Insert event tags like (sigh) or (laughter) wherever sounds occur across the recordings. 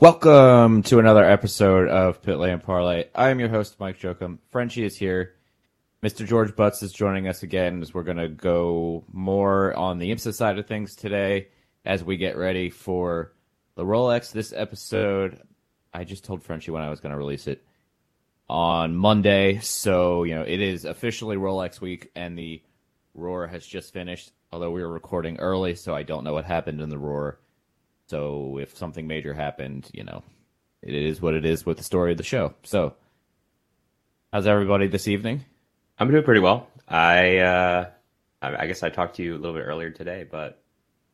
Welcome to another episode of Pit Lane Parlay. I am your host, Mike Jokum. Frenchie is here. Mr. George Butts is joining us again as we're going to go more on the IMSA side of things today as we get ready for the Rolex. This episode, I just told Frenchie when I was going to release it on Monday. So, you know, it is officially Rolex week and the Roar has just finished, although we were recording early, so I don't know what happened in the Roar. So if something major happened, you know, it is what it is with the story of the show. So, how's everybody this evening? I'm doing pretty well. I uh, I I guess I talked to you a little bit earlier today, but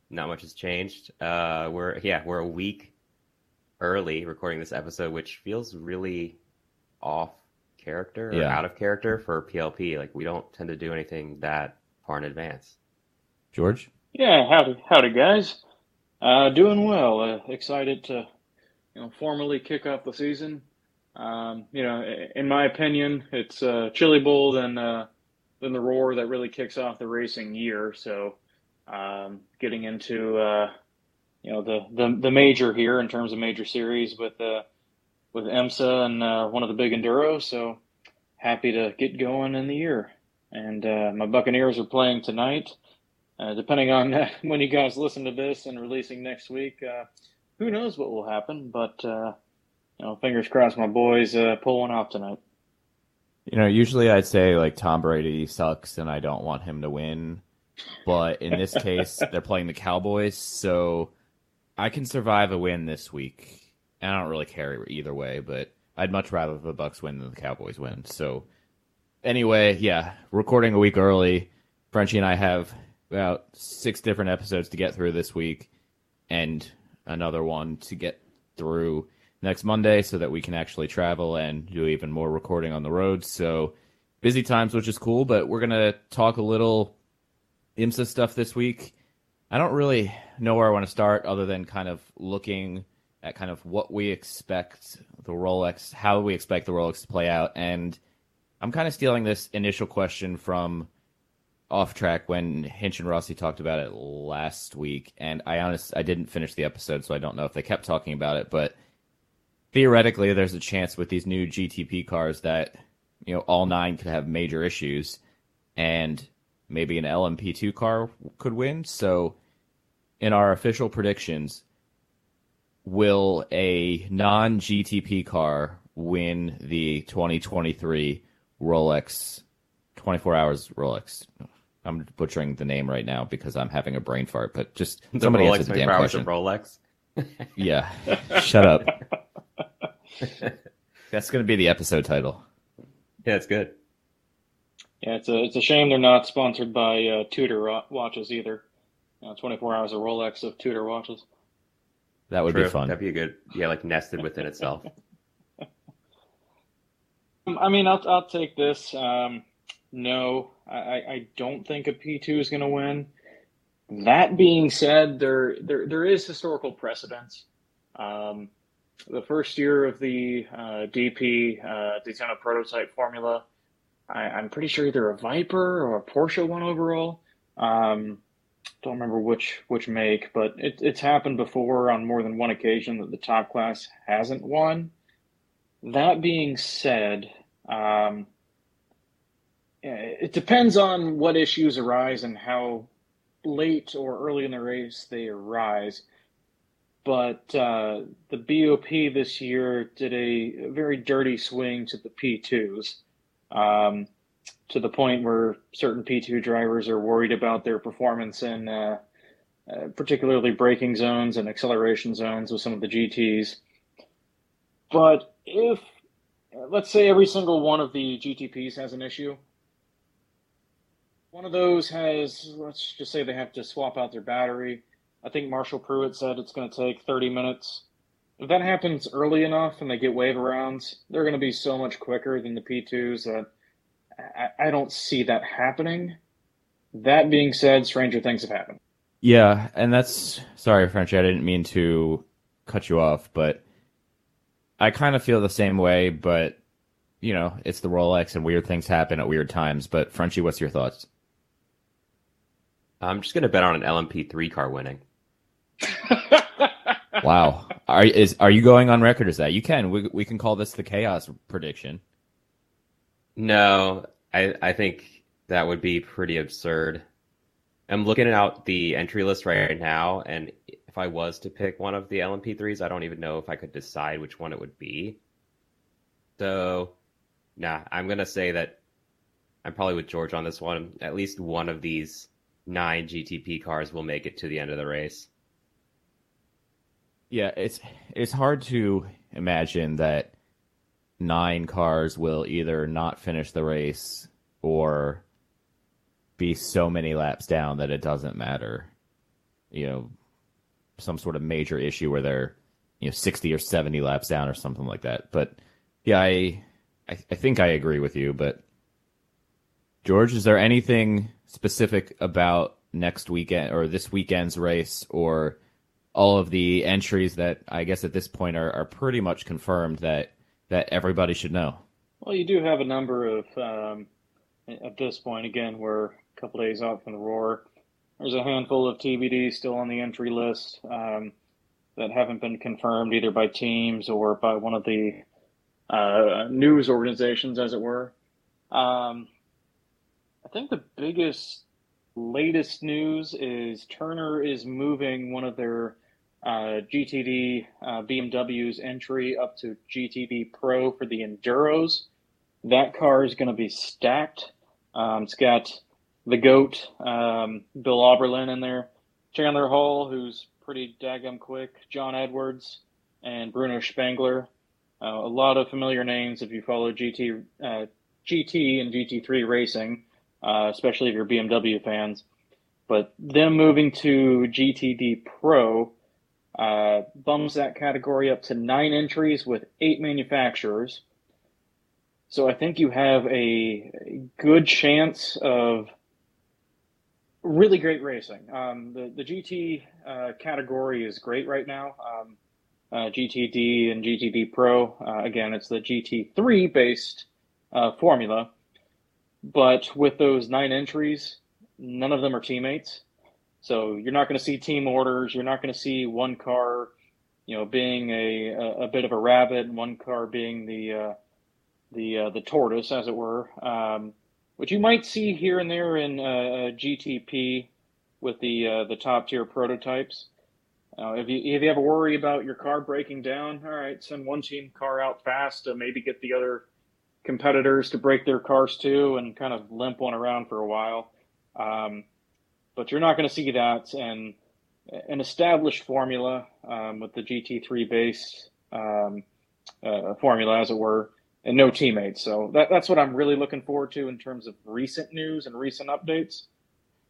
not much has changed. Uh, we're yeah, we're a week early recording this episode, which feels really off character or Yeah. out of character for PLP. Like we don't tend to do anything that far in advance. George? Yeah, howdy, howdy, guys. Uh, doing well. Uh, excited to, you know, formally kick off the season. Um, you know, in my opinion, it's uh, Chili Bowl than uh, than the Roar that really kicks off the racing year. So, um, getting into uh, you know the, the the major here in terms of major series with uh, with IMSA and uh, one of the big enduros. So happy to get going in the year. And uh, my Buccaneers are playing tonight. Uh, depending on uh, (laughs) when you guys listen to this and releasing next week, uh, who knows what will happen? But uh, you know, fingers crossed, my boys uh, pull one off tonight. You know, usually I'd say like Tom Brady sucks and I don't want him to win. But in this (laughs) case, they're playing the Cowboys, so I can survive a win this week. And I don't really care either way, but I'd much rather the Bucks win than the Cowboys win. So anyway, yeah, recording a week early. Frenchie and I have about six different episodes to get through this week and another one to get through next Monday so that we can actually travel and do even more recording on the road. So busy times, which is cool, but we're going to talk a little IMSA stuff this week. I don't really know where I want to start other than kind of looking at kind of what we expect the Rolex, how we expect the Rolex to play out. And I'm kind of stealing this initial question from off track when Hinch and Rossi talked about it last week, and I honest I didn't finish the episode, so I don't know if they kept talking about it. But theoretically, there's a chance with these new GTP cars that you know all nine could have major issues, and maybe an LMP2 car could win. So, in our official predictions, will a non GTP car win the 2023 Rolex 24 hours Rolex? I'm butchering the name right now because I'm having a brain fart, but just The somebody Rolex answer the 24 damn hours question. of Rolex. (laughs) Yeah, (laughs) shut up. (laughs) That's going to be the episode title. Yeah, it's good. Yeah, it's a it's a shame they're not sponsored by uh, Tudor watches either. You know, 24 hours of Rolex of Tudor watches. That would True. be fun. That'd be a good. Yeah, like nested within itself. Um, I mean, I'll I'll take this. Um, no, I, I don't think a P2 is going to win. That being said, there there there is historical precedence. Um, the first year of the uh, DP uh, Daytona prototype formula, I, I'm pretty sure either a Viper or a Porsche won overall. Um, don't remember which which make, but it, it's happened before on more than one occasion that the top class hasn't won. That being said, um, it depends on what issues arise and how late or early in the race they arise. but uh, the BOP this year did a very dirty swing to the P2s um, to the point where certain P2 drivers are worried about their performance in uh, uh, particularly braking zones and acceleration zones with some of the GTs. But if, let's say, every single one of the GTPs has an issue, one of those has, let's just say they have to swap out their battery I think Marshall Pruett said it's going to take 30 minutes. If that happens early enough and they get wave arounds, they're going to be so much quicker than the P2s that I, I don't see that happening. That being said, stranger things have happened. Yeah, and that's sorry, Frenchy. I didn't mean to cut you off, but I kind of feel the same way. But you know, it's the Rolex, and weird things happen at weird times. But Frenchy, what's your thoughts? I'm just gonna bet on an LMP3 car winning (laughs) wow. Are is are you going on record as that? You can. We we can call this the chaos prediction. No, I I think that would be pretty absurd. I'm looking out the entry list right now, and if I was to pick one of the LMP3s, I don't even know if I could decide which one it would be. So, nah, I'm gonna say that I'm probably with George on this one. At least one of these nine GTP cars will make it to the end of the race. Yeah, it's it's hard to imagine that nine cars will either not finish the race or be so many laps down that it doesn't matter. You know, some sort of major issue where they're you know 60 or 70 laps down or something like that. But yeah, I I, I think I agree with you, but George, is there anything specific about next weekend or this weekend's race or all of the entries that I guess at this point are, are pretty much confirmed that that everybody should know. Well, you do have a number of um, at this point. Again, we're a couple days out from the Roar. There's a handful of TBDs still on the entry list um, that haven't been confirmed either by teams or by one of the uh, news organizations, as it were. Um, I think the biggest latest news is Turner is moving one of their uh, GTD uh, BMW's entry up to GTD Pro for the Enduros. That car is going to be stacked. Um, it's got the GOAT, um, Bill Auberlen in there, Chandler Hull, who's pretty daggum quick, John Edwards, and Bruno Spengler. Uh, a lot of familiar names if you follow GT, uh, GT and GT3 racing, uh, especially if you're BMW fans. But them moving to GTD Pro uh, bums that category up to nine entries with eight manufacturers. So I think you have a, a good chance of really great racing. Um, the the GT uh, category is great right now. Um, uh, GTD and GTD Pro. Uh, again, it's the GT3 based uh, formula, but with those nine entries, none of them are teammates. So you're not going to see team orders. You're not going to see one car, you know, being a, a, a bit of a rabbit and one car being the uh, the uh, the tortoise, as it were. Um, which you might see here and there in uh, GTP with the uh, the top tier prototypes. Uh, if you if you have a worry about your car breaking down, all right, send one team car out fast to maybe get the other competitors to break their cars too, and kind of limp one around for a while. Um, but you're not going to see that in an established formula um, with the GT3 base um, uh, formula, as it were, and no teammates. So that, that's what I'm really looking forward to in terms of recent news and recent updates.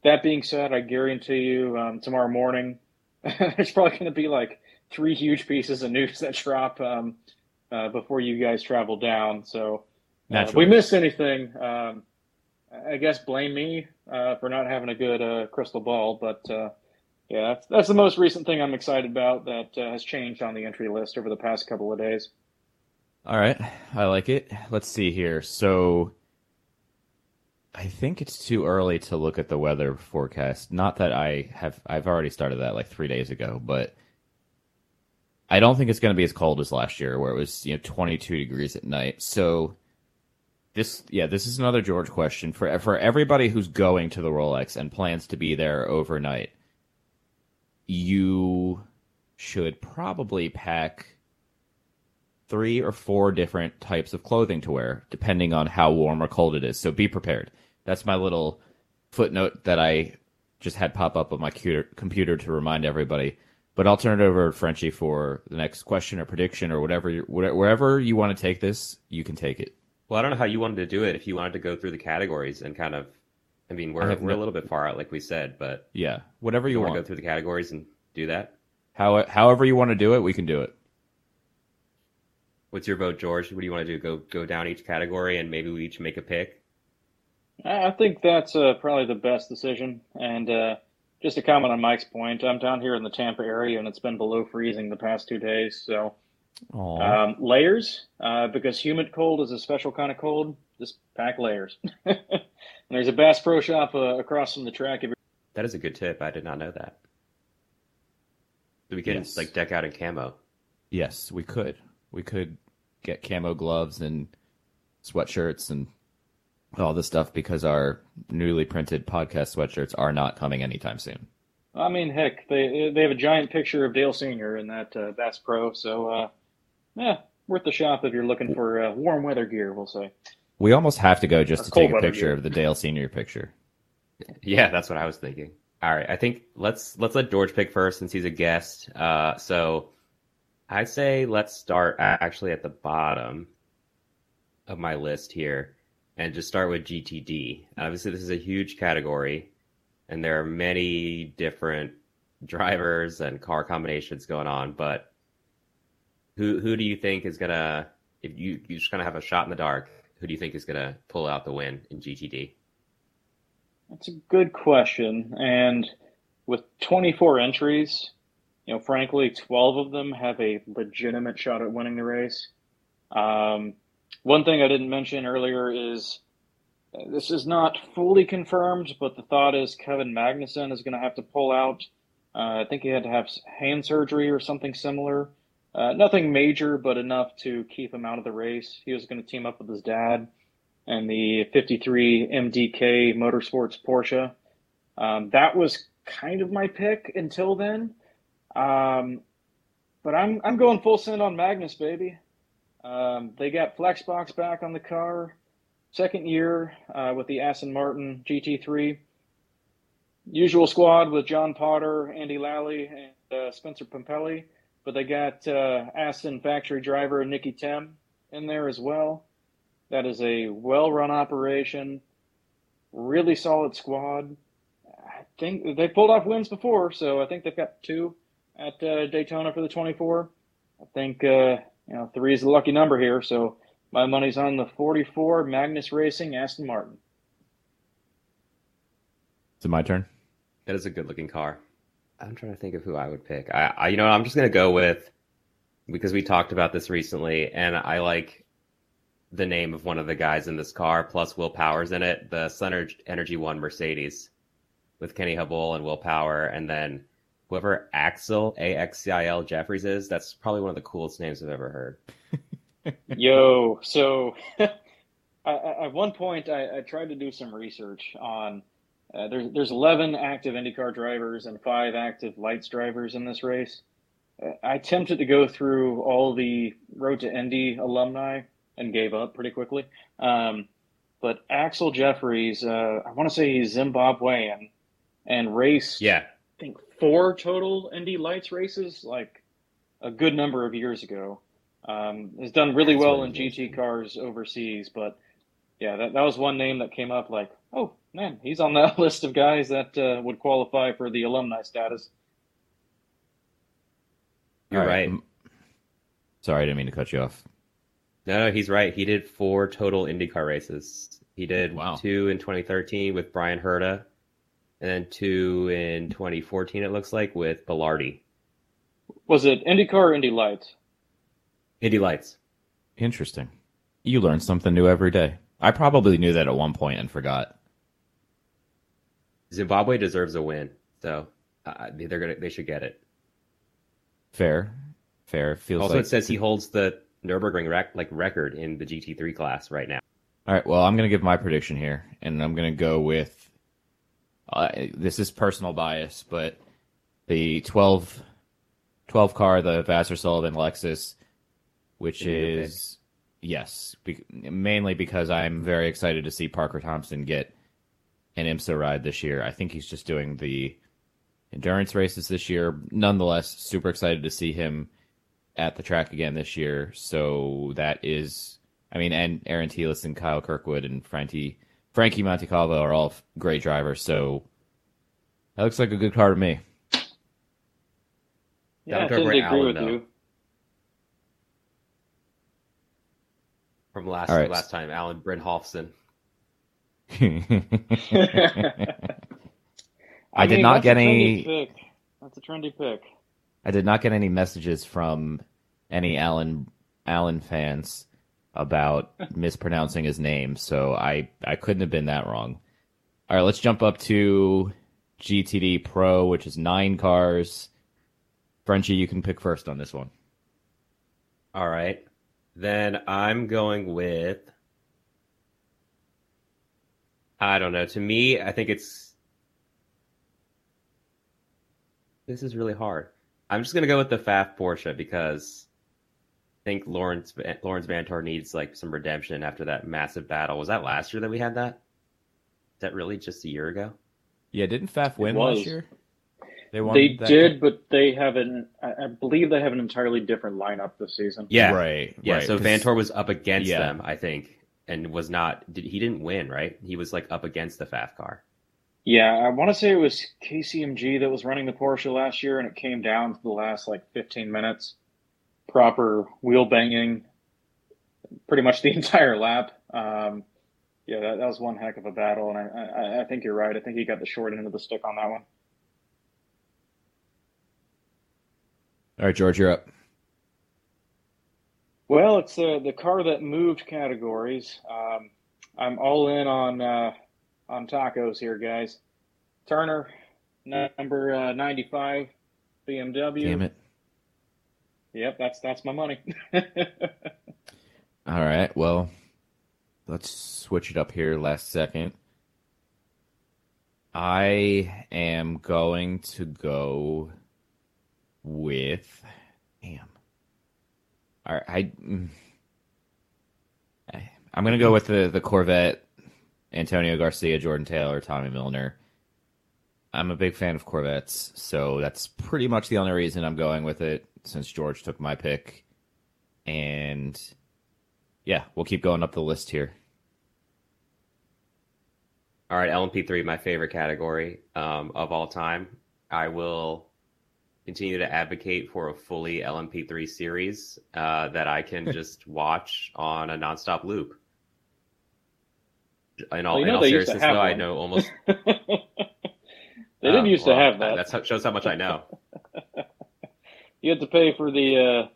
That being said, I guarantee you um, tomorrow morning (laughs) there's probably going to be like three huge pieces of news that drop um, uh, before you guys travel down. So uh, if we miss anything, um, I guess blame me uh, for not having a good uh, crystal ball, but uh, yeah, that's, that's the most recent thing I'm excited about that uh, has changed on the entry list over the past couple of days. All right, I like it. Let's see here. So I think it's too early to look at the weather forecast. Not that I have I've already started that like 3 days ago, but I don't think it's going to be as cold as last year where it was, you know, 22 degrees at night. So this yeah this is another george question for for everybody who's going to the rolex and plans to be there overnight you should probably pack three or four different types of clothing to wear, depending on how warm or cold it is. So be prepared. That's my little footnote that I just had pop up on my computer, to remind everybody. But I'll turn it over to Frenchie for the next question or prediction or whatever. where- Wherever you want to take this, you can take it. Well, I don't know how you wanted to do it. If you wanted to go through the categories and kind of, I mean, we're have we're a little bit far out, like we said, but Yeah, whatever you you want to go through the categories and do that. How, however you want to do it, we can do it. What's your vote, George? What do you want to do? Go go down each category and maybe we each make a pick. I I think that's uh, probably the best decision. And uh, just to comment on Mike's point, I'm down here in the Tampa area and it's been below freezing the past two days. So Aw. Um, layers, uh, because humid cold is a special kind of cold. Just pack layers. and (laughs) there's a Bass Pro Shop uh, across from the track. If you're That is a good tip. I did not know that. We can Yes. like deck out in camo. Yes, we could. We could get camo gloves and sweatshirts and all this stuff because our newly printed podcast sweatshirts are not coming anytime soon. I mean, heck, they they have a giant picture of Dale Senior in that uh, Bass Pro. So uh, yeah, worth the shop if you're looking for uh, warm weather gear. We'll say. We almost have to go just Or to take a picture gear. of the Dale Senior picture. (laughs) Yeah, that's what I was thinking. All right, I think let's let's let George pick first since he's a guest. Uh, so I say let's start actually at the bottom of my list here and just start with GTD. Obviously, this is a huge category, and there are many different drivers and car combinations going on. But who who do you think is gonna if you you just gonna have a shot in the dark? Who do you think is gonna pull out the win in GTD? That's a good question. And with 24 entries, you know, frankly, 12 of them have a legitimate shot at winning the race. Um, one thing I didn't mention earlier is uh, this is not fully confirmed, but the thought is Kevin Magnussen is going to have to pull out. Uh, I think he had to have hand surgery or something similar. Uh, nothing major, but enough to keep him out of the race. He was going to team up with his dad and the 53 MDK Motorsports Porsche. Um, that was kind of my pick until then. Um, but I'm I'm going full send on Magnus, baby. Um, they got Flexbox back on the car, second year uh, with the Aston Martin GT3. Usual squad with John Potter, Andy Lally, and uh, Spencer Pumpelly, but they got uh, Aston factory driver Nicki Thiim in there as well. That is a well-run operation, really solid squad. I think they pulled off wins before, so I think they've got two at uh, Daytona for the 24. I think uh, you know three is the lucky number here, so my money's on the 44 Magnus Racing Aston Martin. Is it my turn? That is a good looking car. I'm trying to think of who I would pick. I, I you know, I'm just gonna go with because we talked about this recently, and I like the name of one of the guys in this car, plus Will Powers in it, the Sun Energy One Mercedes with Kenny Habul and Will Power, and then whoever Axel A X C I L Jefferies is. That's probably one of the coolest names I've ever heard. (laughs) Yo, so (laughs) I, at one point I, I tried to do some research on. Uh, there's there's 11 active IndyCar drivers and five active lights drivers in this race. Uh, I attempted to go through all the Road to Indy alumni and gave up pretty quickly. Um, but Axcil Jefferies, uh, I want to say he's Zimbabwean and raced. Yeah, I think four total Indy Lights races, like a good number of years ago. Um, has done really That's well in. GT cars overseas, but yeah, that, that was one name that came up. Like, oh man, he's on that (laughs) list of guys that uh, would qualify for the alumni status. you're All right. m- Sorry, I didn't mean to cut you off. No, no, he's right. He did four total IndyCar races. He did Wow. two in 2013 with Bryan Herta, and then two in 2014. It looks like with Belardi. Was it IndyCar or Indy Lights? Indy Lights. Interesting. You learn something new every day. I probably knew that at one point and forgot. Zimbabwe deserves a win, so uh, they're gonna they should get it. Fair, fair. Feels Also, like it says he holds the Nurburgring rec- like record in the GT3 class right now. All right. Well, I'm going to give my prediction here, and I'm going to go with. Uh, this is personal bias, but the 12, 12 car, the Vasser Sullivan Lexus, which Give me your pick. is yes, be, mainly because I'm very excited to see Parker Thompson get an IMSA ride this year. I think he's just doing the endurance races this year. Nonetheless, super excited to see him at the track again this year. So that is, I mean, and Aaron Telitz and Kyle Kirkwood and Frankie Frankie Montecalvo are all great drivers. So that looks like a good car to me. Yeah, I That'll go tend agree Allen, with though. you. From last All right. last time, Alan Brynholfsen. I did mean, not get any- Pick. That's a trendy pick. I did not get any messages from any Alan Allen fans about mispronouncing his name, so I I couldn't have been that wrong. All right, let's jump up to GTD Pro, which is nine cars. Frenchie, you can pick first on this one. All right. Then I'm going with. I don't know. To me, I think it's. This is really hard. I'm just gonna go with the Pfaff Porsche because I think Lawrence Lawrence Vanthoor needs like some redemption after that massive battle. Was that last year that we had that? Is that really just a year ago? Yeah, didn't Pfaff win last year? They won. They that did, but they have an. I I believe they have an entirely different lineup this season. Yeah, right. Yeah, right, so 'cause- Vanthoor was up against Yeah. them, I think, and was not. Did, he didn't win, right? He was like up against the Pfaff car. Yeah, I want to say it was KCMG that was running the Porsche last year, and it came down to the last like 15 minutes. Proper wheel banging, pretty much the (laughs) entire lap. Um, yeah, that, that was one heck of a battle, and I, I, I think you're right. I think he got the short end of the stick on that one. All right, George, you're up. Well, it's uh, the car that moved categories. Um, I'm all in on uh, on tacos here, guys. Turner, number uh, 95, BMW. Damn it. Yep, that's that's my money. (laughs) All right. Well, let's switch it up here last second. I am going to go with. Damn. All right. I, I'm gonna go with the the Corvette. Antonio Garcia, Jordan Taylor, Tommy Milner. I'm a big fan of Corvettes, so that's pretty much the only reason I'm going with it. Since George took my pick, and yeah, we'll keep going up the list here. All right, LMP3, my favorite category um, of all time. I will continue to advocate for a fully LMP3 series uh, that I can (laughs) just watch on a nonstop loop. In all, Well, you in all they used to seriousness, though, I know almost. (laughs) they did uh, used well, to have that. That shows how much I know. (laughs) You had to pay for the uh,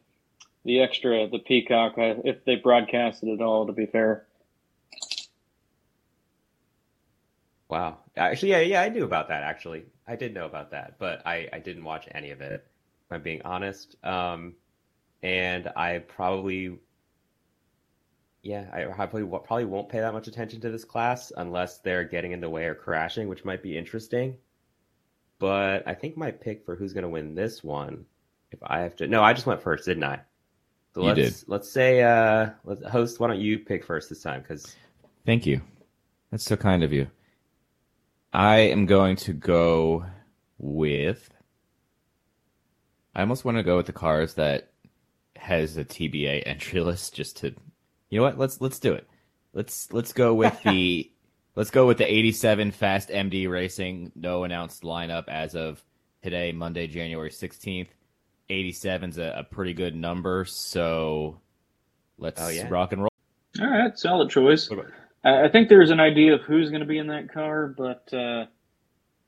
the extra, the Peacock, uh, if they broadcasted it all. To be fair, Wow. Actually, yeah, yeah, I knew about that. Actually, I did know about that, but I, I didn't watch any of it. If I'm being honest. Um, and I probably, yeah, I probably probably won't pay that much attention to this class unless they're getting in the way or crashing, which might be interesting. But I think my pick for who's going to win this one, if I have to, no, I just went first, didn't I? So You let's let's say, uh, let's host. Why don't you pick first this time? Because Thank you. That's so kind of you. I am going to go with. I almost want to go with the cars that has a TBA entry (laughs) list just to. You know what? Let's let's do it. Let's let's go with (laughs) the let's go with the 87 Fast MD Racing no announced lineup as of today, Monday, January 16th. 87's a, a pretty good number, so let's Oh, yeah. rock and roll. all right, solid choice. I I think there's an idea of who's going to be in that car, but uh,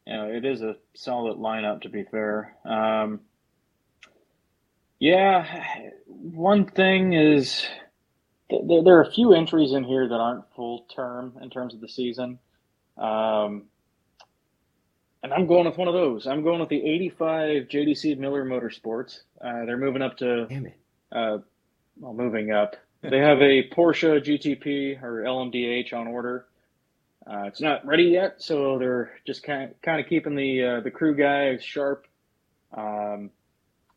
you know, it is a solid lineup to be fair. Um, yeah, one thing is th- th- there are a few entries in here that aren't full term in terms of the season. Um, and I'm going with one of those. I'm going with the 85 JDC Miller Motorsports. Uh, they're moving up to uh, well, moving up. They have a Porsche GTP or LMDH on order. Uh, it's not ready yet, so they're just kind of, kind of keeping the uh, the crew guys sharp. Um,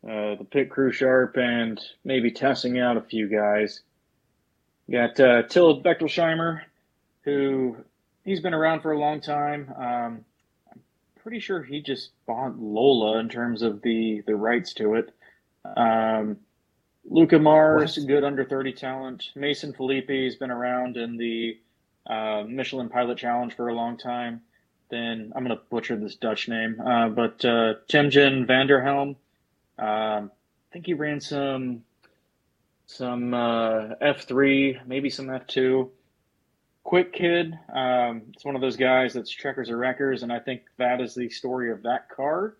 uh, the pit crew sharp and maybe testing out a few guys. got uh, Till Bechtolsheimer, who he's been around for a long time. Um, I'm pretty sure he just bought Lola in terms of the the rights to it. Um, Luca Mars, What? good under 30 talent. Mason Filippi has been around in the uh, Michelin Pilot Challenge for a long time. Then I'm going to butcher this Dutch name, uh, but uh, Tijmen van der Helm. Um, I think he ran some some uh, F3, maybe some F2. Quick kid. Um, it's one of those guys that's checkers or wreckers, and I think that is the story of that car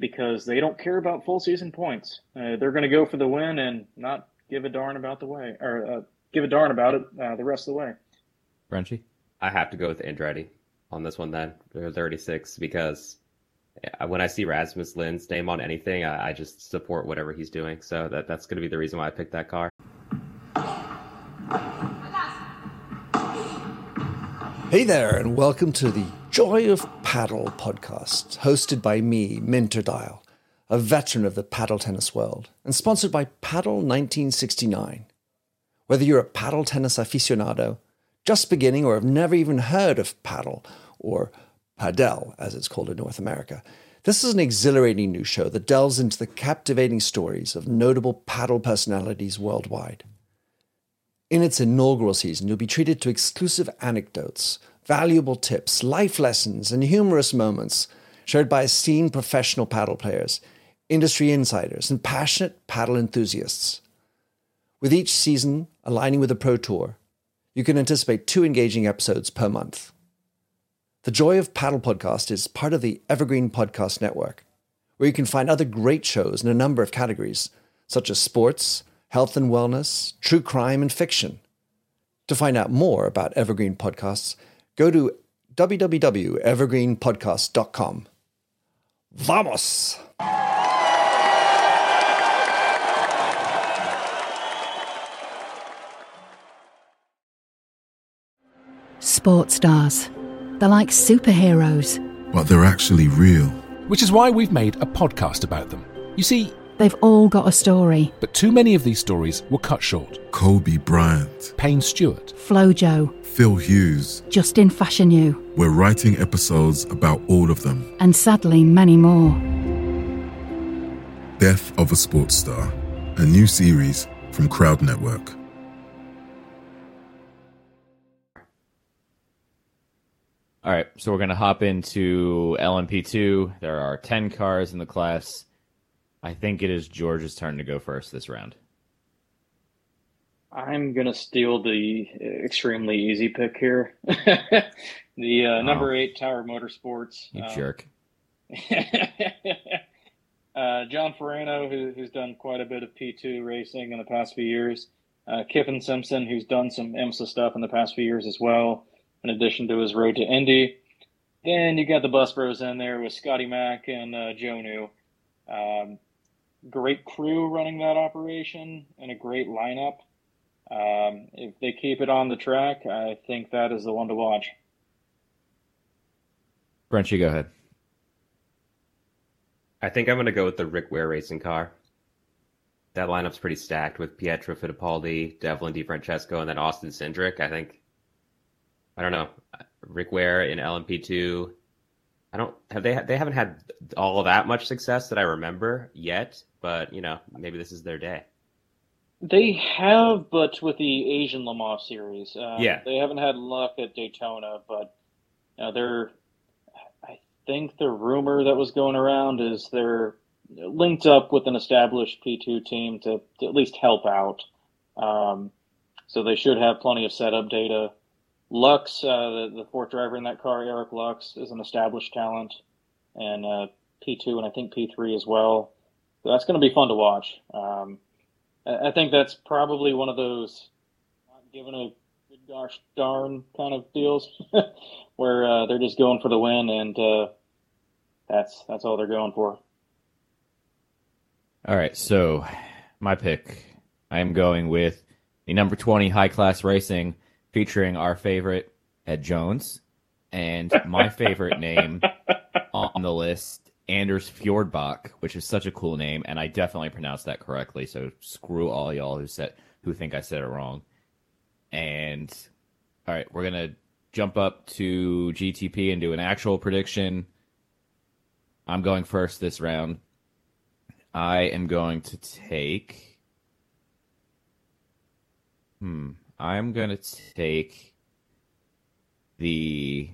because they don't care about full season points. Uh, they're going to go for the win and not give a darn about the way, or uh, give a darn about it uh, the rest of the way. Frenchie? I have to go with Andretti on this one then, for 36, because when I see Rasmus Lindh's name on anything, I, I just support whatever he's doing. So that that's going to be the reason why I picked that car. Hey there, and welcome to the Joy of Paddle podcast, hosted by me, Minter Dial, a veteran of the paddle tennis world, and sponsored by Paddle 1969. Whether you're a paddle tennis aficionado, just beginning, or have never even heard of paddle, or padel, as it's called in North America, this is an exhilarating new show that delves into the captivating stories of notable paddle personalities worldwide. In its inaugural season, you'll be treated to exclusive anecdotes, valuable tips, life lessons, and humorous moments shared by esteemed professional paddle players, industry insiders, and passionate paddle enthusiasts. With each season aligning with the Pro Tour, you can anticipate two engaging episodes per month. The Joy of Paddle podcast is part of the Evergreen Podcast Network, where you can find other great shows in a number of categories, such as sports, health and wellness, true crime, and fiction. To find out more about Evergreen Podcasts, go to www.evergreenpodcast.com. Vamos! Sports stars. They're like superheroes. but they're actually real. Which is why we've made a podcast about them. You see, They've all got a story. but too many of these stories were cut short. Kobe Bryant, Payne Stewart, Flojo, Phil Hughes. Justin Fashanu, We're writing episodes about all of them. and sadly many more. Death of a Sports Star, a new series from Crowd Network. All right, so we're going to hop into LMP2. There are 10 cars in the class. I think it is George's turn to go first this round. I'm gonna steal the extremely easy pick here. (laughs) the uh, number Oh. eight Tower Motorsports. You Uh, jerk. (laughs) uh, John Farano, who, who's done quite a bit of P2 racing in the past few years. Uh, Kiffin Simpson, who's done some IMSA stuff in the past few years as well, in addition to his road to Indy. Then you got the Bus Bros in there with Scotty Mack and uh, Joe New. Um, great crew running that operation and a great lineup. Um, if they keep it on the track, I think that is the one to watch. Frenchie, go ahead. I think I'm going to go with the Rick Ware racing car. That lineup's pretty stacked with Pietro Fittipaldi, Devlin DeFrancesco, and then Austin Cindric. I think, I don't know, Rick Ware in LMP2. I don't have they they haven't had all that much success that I remember yet, but you know maybe this is their day. They have, but with the Asian Le Mans series, uh, Yeah. they haven't had luck at Daytona. But uh, they're, I think the rumor that was going around is they're linked up with an established P2 team to, to at least help out. Um, so they should have plenty of setup data. Lux, uh, the, the fourth driver in that car, Eric Lux, is an established talent, and uh, P2 and I think P3 as well. So that's going to be fun to watch. Um, I think that's probably one of those not given a good gosh darn kind of deals (laughs) where uh, they're just going for the win and uh, that's that's all they're going for. All right, so my pick. I am going with the number 20 high class racing featuring our favorite Ed Jones and my favorite name (laughs) on the list, Anders Fjordbach, which is such a cool name, and I definitely pronounced that correctly. So screw all y'all who said who think I said it wrong. And all right, we're gonna jump up to GTP and do an actual prediction. I'm going first this round. I am going to take. Hmm. I'm going to take the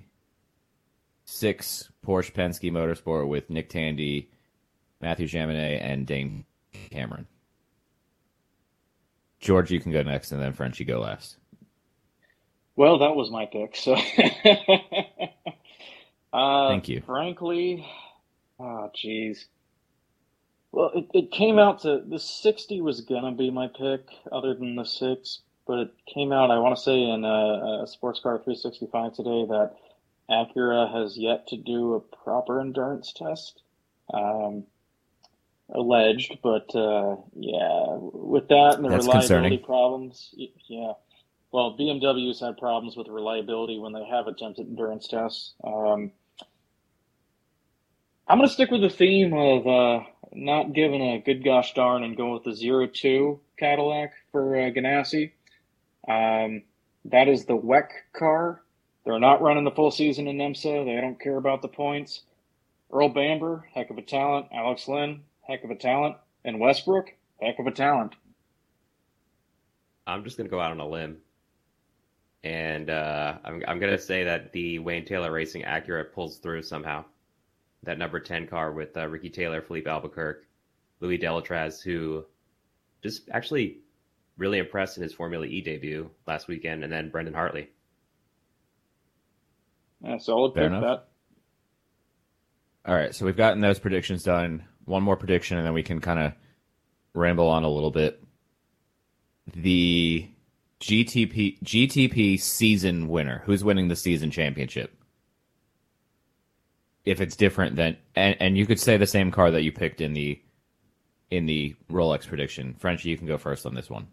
six Porsche Penske Motorsport with Nick Tandy, Mathieu Jaminet, and Dane Cameron. George, you can go next, and then French, you go last. Well, that was my pick. So, (laughs) uh, Thank you. Frankly, oh, jeez. Well, it, it came out to the 60 was gonna be my pick, other than the six, but it came out. I want to say in a, a Sports Car 365 today that Acura has yet to do a proper endurance test. Um, alleged, but uh, yeah, with that and the That's reliability concerning. problems, yeah. Well, BMW's had problems with reliability when they have attempted endurance tests. Um, I'm going to stick with the theme of uh, not giving a good gosh darn and go with the zero two Cadillac for uh, Ganassi. Um, that is the WEC car. They're not running the full season in NEMSA. They don't care about the points. Earl Bamber, heck of a talent. Alex Lynn, heck of a talent. And Westbrook, heck of a talent. I'm just gonna go out on a limb, and uh, I'm I'm gonna say that the Wayne Taylor Racing Acura pulls through somehow. That number ten car with uh, Ricky Taylor, Filipe Albuquerque, Louis Delétraz, who just actually really impressed in his Formula E debut last weekend, and then Brendon Hartley. Yeah, solid Fair pick. enough. That All right, so we've gotten those predictions done. One more prediction, and then we can kind of ramble on a little bit. The GTP GTP season winner. Who's winning the season championship? If it's different than, and, and you could say the same car that you picked in the in the Rolex prediction. Frenchie, you can go first on this one.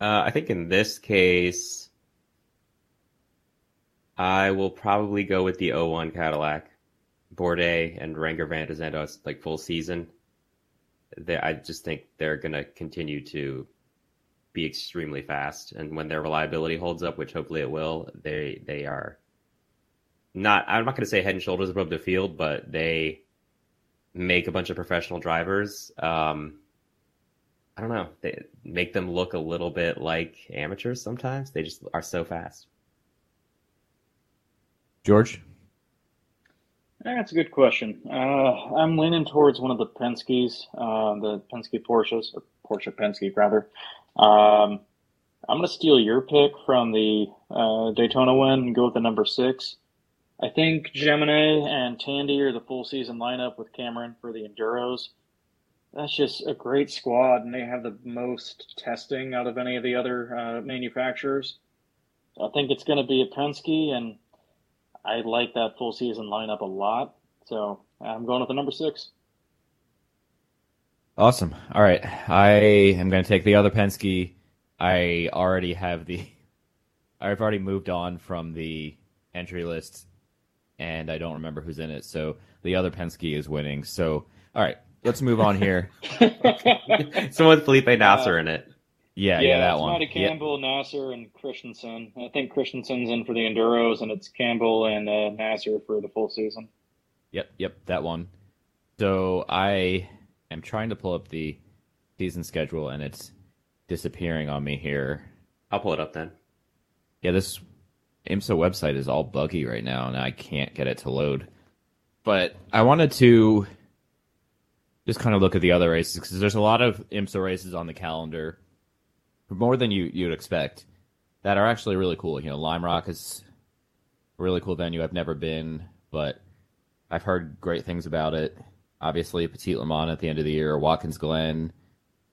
Uh, I think in this case, I will probably go with the 01 Cadillac, Bourdais and Renger van der Zande, like full season. They, I just think they're going to continue to be extremely fast, and when their reliability holds up, which hopefully it will, they they are not. I'm not going to say head and shoulders above the field, but they make a bunch of professional drivers. Um, I don't know. They make them look a little bit like amateurs sometimes. They just are so fast. George, That's a good question. Uh, I'm leaning towards one of the Penske's, uh, the Penske Porsches, or Porsche Penske rather. Um, I'm going to steal your pick from the uh, Daytona win and go with the number six. I think Jaminet and Tandy are the full season lineup with Cameron for the Enduros. That's just a great squad, and they have the most testing out of any of the other uh, manufacturers. I think it's going to be a Penske, and I like that full season lineup a lot. So I'm going with the number six. Awesome. All right. I am going to take the other Penske. I already have the. I've already moved on from the entry list, and I don't remember who's in it. So the other Penske is winning. So, all right. Let's move on here. (laughs) Someone with Felipe Nasr in it. Yeah, yeah, that it's one. Matty Yeah. Campbell, Nasr, and Christensen. I think Christensen's in for the Enduros, and it's Campbell and uh, Nasr for the full season. Yep, yep, that one. So I am trying to pull up the season schedule, and it's disappearing on me here. I'll pull it up then. Yeah, this IMSA website is all buggy right now, and I can't get it to load. But I wanted to just kind of look at the other races because there's a lot of IMSA races on the calendar, more than you you'd expect, that are actually really cool. You know, Lime Rock is a really cool venue. I've never been, but I've heard great things about it. Obviously, Petit Le Mans at the end of the year, Watkins Glen.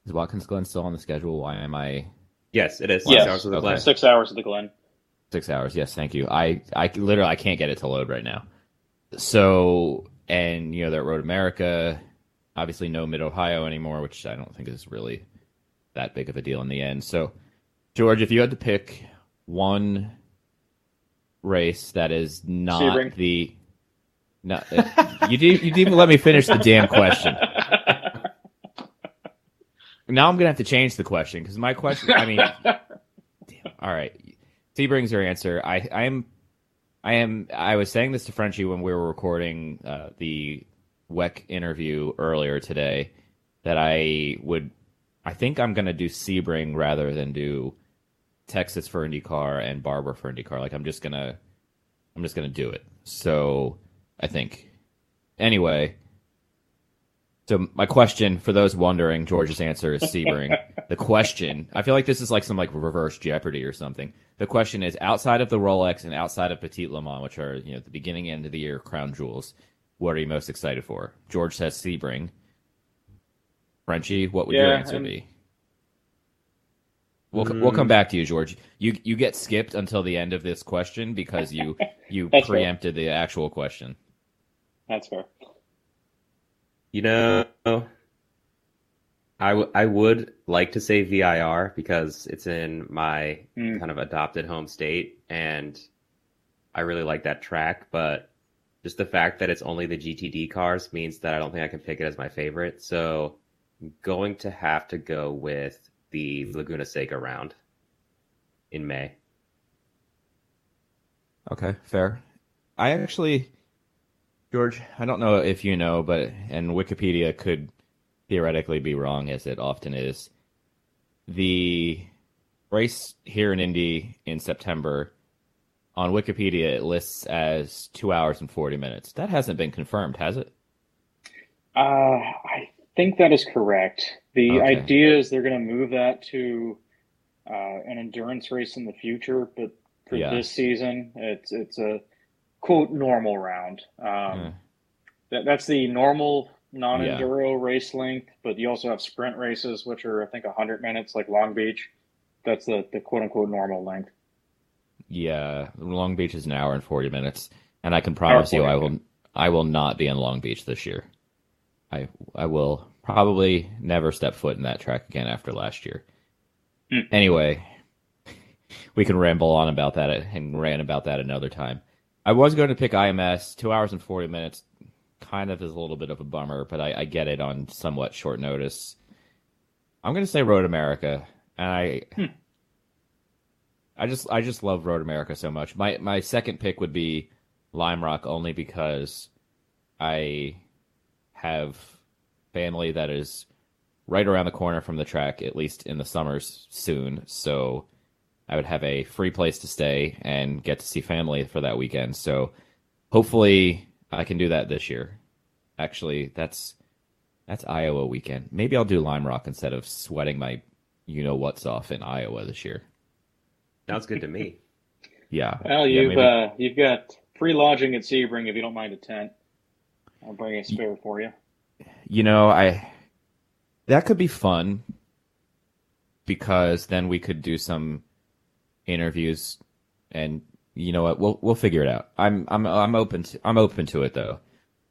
Is Watkins Glen still on the schedule? Why am I Yes, it is. Yes. Six hours with the Okay. Glen. Six hours of the Glen. Six hours. Yes, thank you. I, I literally I can't get it to load right now. So and you know that Road America, obviously no Mid Ohio anymore, which I don't think is really that big of a deal in the end. So George, if you had to pick one race that is not Sebring. the No, uh, you didn't. You didn't even let me finish the damn question. Now I'm gonna have to change the question because my question. I mean, damn, all right. brings your answer. I, I am, I am. I was saying this to Frenchie when we were recording uh, the WEC interview earlier today that I would. I think I'm gonna do Sebring rather than do Texas for IndyCar and Barber for IndyCar. Like I'm just gonna, I'm just gonna do it. So I think. Anyway, so my question for those wondering, George's answer is Sebring. (laughs) the question, I feel like this is like some like reverse Jeopardy or something. The question is outside of the Rolex and outside of Petit Le Mans, which are you know the beginning end of the year crown jewels. What are you most excited for? George says Sebring. Frenchie, what would your answer and- be? We'll, we'll come back to you, George. You you get skipped until the end of this question because you (laughs) you That's fair. preempted the actual question. That's fair. You know, I, w- I would like to say VIR because it's in my Mm. kind of adopted home state, and I really like that track. But just the fact that it's only the GTD cars means that I don't think I can pick it as my favorite. So I'm going to have to go with the Laguna Seca round in May. Okay, fair. I actually, George, I don't know if you know, but and Wikipedia could theoretically be wrong, as it often is. The race here in Indy in September on Wikipedia it lists as two hours and forty minutes. That hasn't been confirmed, has it? Uh, I think that is correct. The Okay. idea is they're going to move that to uh, an endurance race in the future, but for Yeah. this season, it's it's a quote normal round. Um, Yeah. that, that's the normal non-enduro race length, but you also have sprint races, which are I think 100 minutes, like Long Beach. That's the, the quote unquote normal length. Yeah, Long Beach is an hour and forty minutes, and I can promise you, I will, I will not be in Long Beach this year. I, I will probably never step foot in that track again after last year. Hmm. Anyway, (laughs) we can ramble on about that and rant about that another time. I was going to pick IMS. Two hours and forty minutes, kind of is a little bit of a bummer, but I, I get it on somewhat short notice. I'm going to say Road America, and I. I just I just love Road America so much. My my second pick would be Lime Rock only because I have family that is right around the corner from the track, at least in the summers soon. So I would have a free place to stay and get to see family for that weekend. So hopefully I can do that this year. Actually, that's that's Iowa weekend. Maybe I'll do Lime Rock instead of sweating my you know what's off in Iowa this year. Sounds good to me. Yeah. Well, you've maybe- uh, you've got free lodging at Sebring if you don't mind a tent. I'll bring a spare for you. you know, I that could be fun because then we could do some interviews and you know what we'll we'll figure it out. I'm I'm I'm open to I'm open to it though.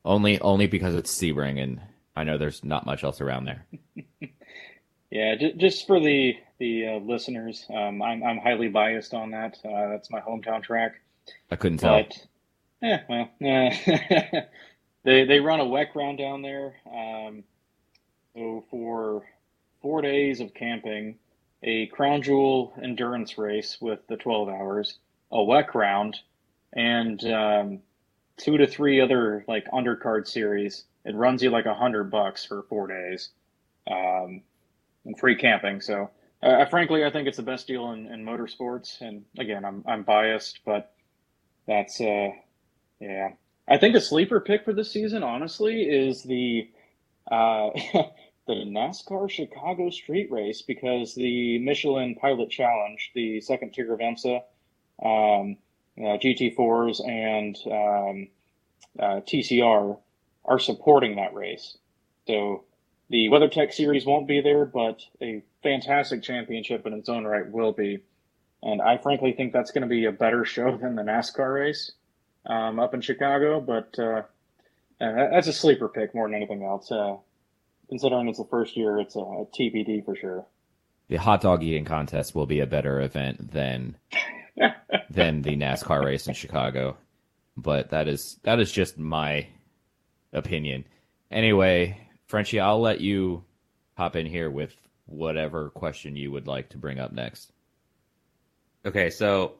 Only only because it's Sebring and I know there's not much else around there. (laughs) Yeah, j- just for the the uh, listeners, um, I'm I'm highly biased on that. Uh, that's my hometown track. I couldn't tell. But yeah, well, uh, (laughs) they they run a WEC round down there. Um, so for four days of camping, a crown jewel endurance race with the 12 hours, a WEC round, and um, two to three other like undercard series. It runs you like a hundred bucks for four days, um, and free camping. So. Uh, frankly, I think it's the best deal in, in motorsports. And again, I'm I'm biased, but that's uh, yeah. I think a sleeper pick for this season, honestly, is the uh, (laughs) the NASCAR Chicago Street Race because the Michelin Pilot Challenge, the second tier of IMSA, um, uh, GT4s and um, uh, TCR are supporting that race. So the WeatherTech Series won't be there, but a fantastic championship in its own right will be. And I frankly think that's going to be a better show than the NASCAR race um, up in Chicago. But uh, uh, that's a sleeper pick more than anything else. Uh, considering it's the first year, it's a, a TBD for sure. The hot dog eating contest will be a better event than (laughs) than the NASCAR race in Chicago. but that is that is just my opinion. Anyway, Frenchie, I'll let you hop in here with whatever question you would like to bring up next. Okay, so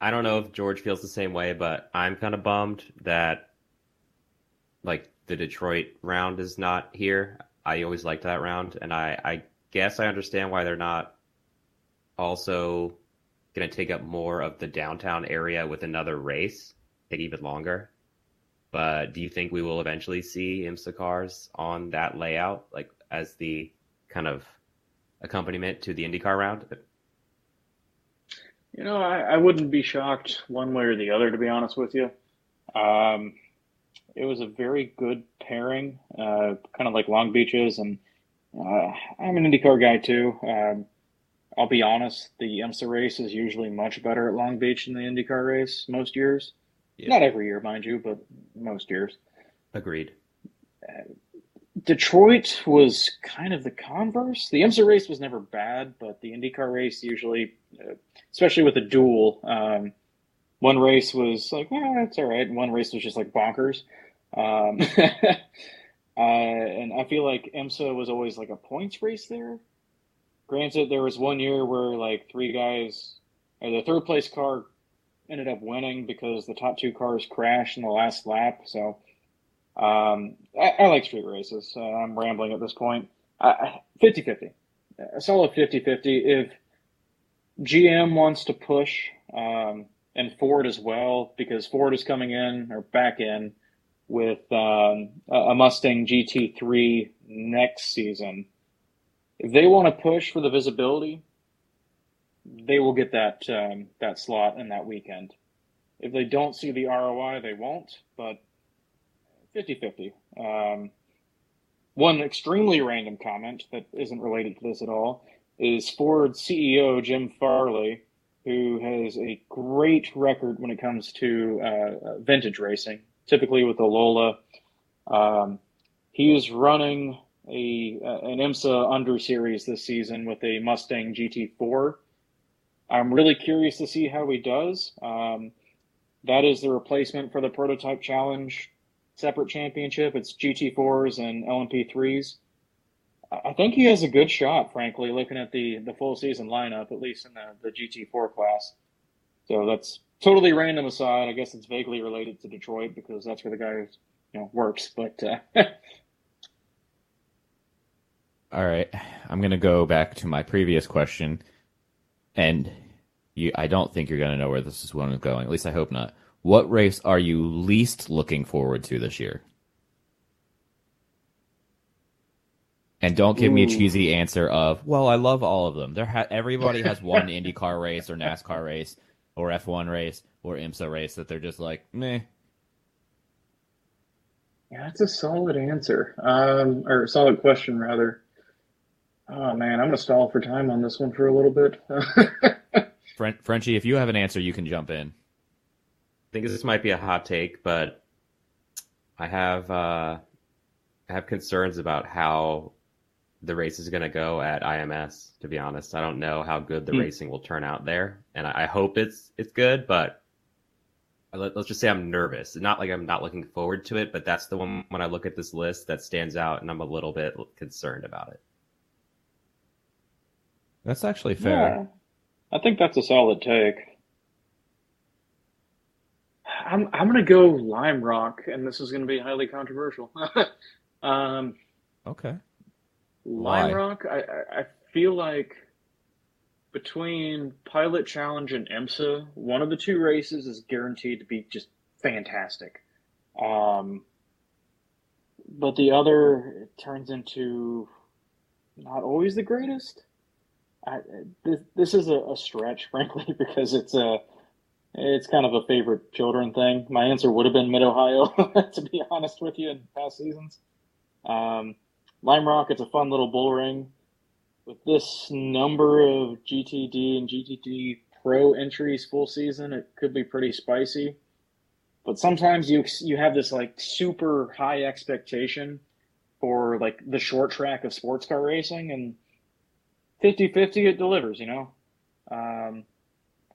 I don't know if George feels the same way, but I'm kind of bummed that like the Detroit round is not here. I always liked that round, and I, I guess I understand why they're not also going to take up more of the downtown area with another race, take even longer. But do you think we will eventually see IMSA cars on that layout, like as the kind of accompaniment to the IndyCar round? You know, I, I wouldn't be shocked one way or the other, to be honest with you. Um, it was a very good pairing, uh, kind of like Long Beaches, and uh, I'm an IndyCar guy too. Um, I'll be honest, the IMSA race is usually much better at Long Beach than the IndyCar race most years. Yeah. Not every year, mind you, but most years. Agreed. Detroit was kind of the converse. The IMSA race was never bad, but the IndyCar race usually, uh, especially with a duel, um, one race was like, eh, it's all right. One race was just like bonkers. Um, (laughs) uh, and I feel like IMSA was always like a points race there. Granted, there was one year where like three guys, or the third place car ended up winning because the top two cars crashed in the last lap. So um, I, I like street races. Uh, I'm rambling at this point. I- 50-50. A solid 50-50. If GM wants to push, um, and Ford as well, because Ford is coming in or back in with um, a a Mustang GT3 next season. If they want to push for the visibility, they will get that um, that slot in that weekend. If they don't see the ROI, they won't. But 50-50. Um, one extremely random comment that isn't related to this at all is Ford CEO Jim Farley, who has a great record when it comes to uh, vintage racing, typically with the Lola. Um, he is running a uh, an IMSA under series this season with a Mustang GT4. I'm really curious to see how he does. Um, that is the replacement for the Prototype Challenge separate championship. It's GT4s and LMP3s. I think he has a good shot, frankly, looking at the, the full season lineup, at least in the, the GT4 class. So that's totally random aside. I guess it's vaguely related to Detroit because that's where the guy you know works. But uh, (laughs) All right, I'm gonna go back to my previous question, and you, I don't think you're gonna know where this is going. At least I hope not. What race are you least looking forward to this year? And don't give me a cheesy answer of, "Well, I love all of them." There, ha- everybody has (laughs) one IndyCar race or NASCAR race or F1 race or IMSA race that they're just like, meh. yeah, that's a solid answer, um, or solid question rather. Oh man, I'm gonna stall for time on this one for a little bit. (laughs) Fren- Frenchie, if you have an answer, you can jump in. I think this might be a hot take, but I have uh, I have concerns about how the race is going to go at IMS. To be honest, I don't know how good the Hmm. racing will turn out there, and I I hope it's it's good. But let, let's just say I'm nervous. Not like I'm not looking forward to it, but that's the one when I look at this list that stands out, and I'm a little bit concerned about it. That's actually fair. Yeah, I think that's a solid take. I'm I'm gonna go Lime Rock, and this is gonna be highly controversial. (laughs) um, Okay. Lime Why? Rock, I, I I feel like between Pilot Challenge and IMSA, one of the two races is guaranteed to be just fantastic. Um, but the other turns into not always the greatest. I, this, this is a, a stretch, (laughs) frankly, because it's a it's kind of a favorite children thing. My answer would have been Mid Ohio, (laughs) to be honest with you, in past seasons. Um, Lime Rock, it's a fun little bull ring. With this number of GTD and GTD Pro entries full season, it could be pretty spicy. But sometimes you you have this like super high expectation for like the short track of sports car racing, and 50-50 it delivers. You know, um,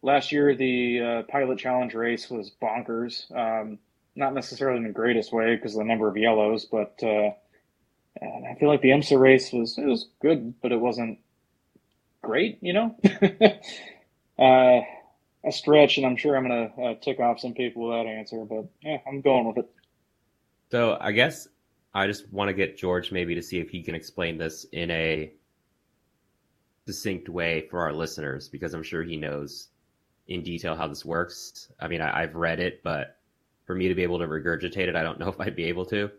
last year the uh, Pilot Challenge race was bonkers. Um, not necessarily in the greatest way because of the number of yellows, but uh, I feel like the IMSA race was it was good, but it wasn't great. You know, (laughs) uh, a stretch, and I'm sure I'm gonna uh, tick off some people with that answer, but yeah, I'm going with it. So I guess I just want to get George maybe to see if he can explain this in a succinct way for our listeners because I'm sure he knows in detail how this works. I mean, I, I've read it, but for me to be able to regurgitate it, I don't know (laughs) if I'd be able to.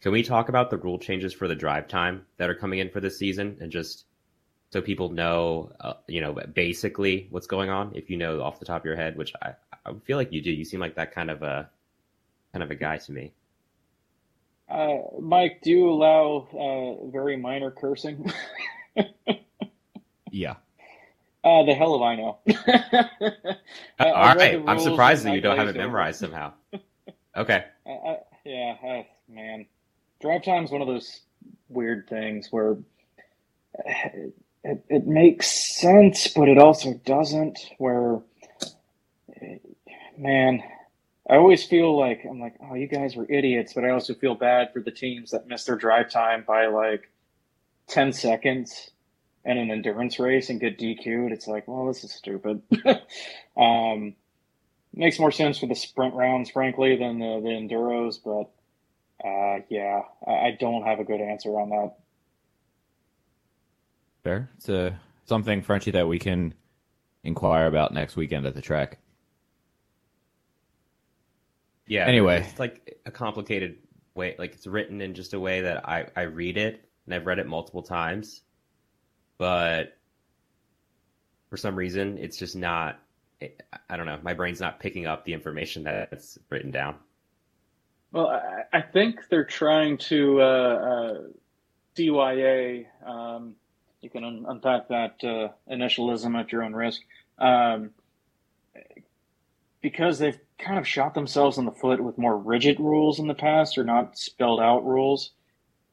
Can we talk about the rule changes for the drive time that are coming in for this season and just so people know, uh, you know, basically what's going on? If you know off the top of your head, which I, I feel like you do, you seem like that kind of a kind of a guy to me. Uh, Mike, do you allow uh, very minor cursing? (laughs) Yeah. Uh, the hell of I know. (laughs) I- I All read right, I'm surprised that you don't have it memorized somehow. (laughs) Okay. I, I, yeah, I, man, drive time's one of those weird things where it, it, it makes sense, but it also doesn't. Where, man, I always feel like I'm like, oh, you guys were idiots, but I also feel bad for the teams that miss their drive time by like ten seconds in an endurance race and get DQ'd. It's like, well, this is stupid. (laughs) um, makes more sense for the sprint rounds, frankly, than the, the enduros. But uh, yeah, I, I don't have a good answer on that. Fair. It's a, something, Frenchie, that we can inquire about next weekend at the track. Yeah. Anyway. it's like a complicated way. Like it's written in just a way that I I read it and I've read it multiple times, but for some reason it's just not. I don't know. My brain's not picking up the information that's written down. Well, I, think they're trying to uh, uh, CYA. Um, you can un- unpack that uh, initialism at your own risk. Um, because they've kind of shot themselves in the foot with more rigid rules in the past or not spelled out rules,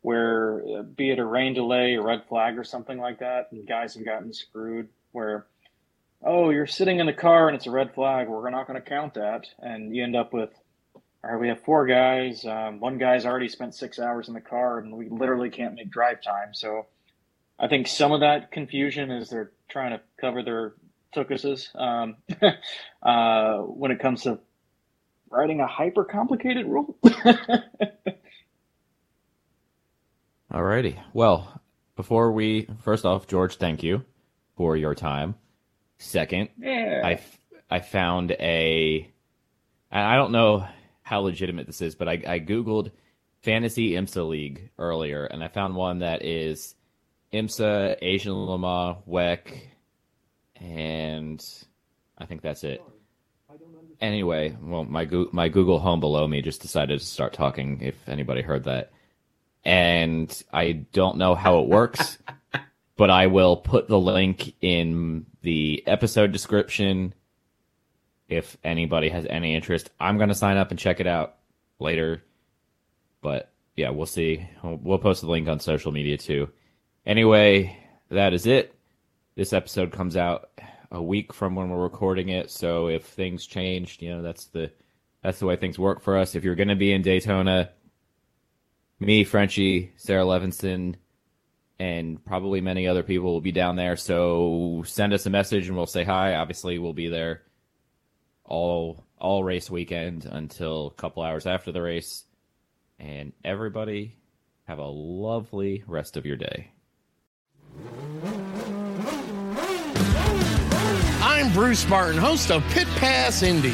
where uh, be it a rain delay, a red flag, or something like that, and guys have gotten screwed. Where, oh, you're sitting in the car and it's a red flag, we're not going to count that, and you end up with all right, we have four guys. Um, one guy's already spent six hours in the car, and we literally can't make drive time. So I think some of that confusion is they're trying to cover their tookuses um, (laughs) uh, when it comes to writing a hyper complicated rule. (laughs) Alrighty. Well, before we, first off, George, thank you for your time. Second, yeah. I, f- I found a, I don't know how legitimate this is, but I, I Googled Fantasy IMSA League earlier, and I found one that is IMSA, Asian Le Mans, WEC, and I think that's it. Anyway, well, my my Google Home below me just decided to start talking. If anybody heard that, and I don't know how it works, (laughs) but I will put the link in the episode description. If anybody has any interest, I'm gonna sign up and check it out later. But yeah, we'll see. We'll post the link on social media too. Anyway, that is it. This episode comes out a week from when we're recording it, so if things changed, you know, that's the that's the way things work for us. If you're going to be in Daytona, me, Frenchie, Sarah Levinson, and probably many other people will be down there. So send us a message and we'll say hi. Obviously, we'll be there all all race weekend until a couple hours after the race. And everybody have a lovely rest of your day. I'm Bruce Martin, host of Pit Pass Indy.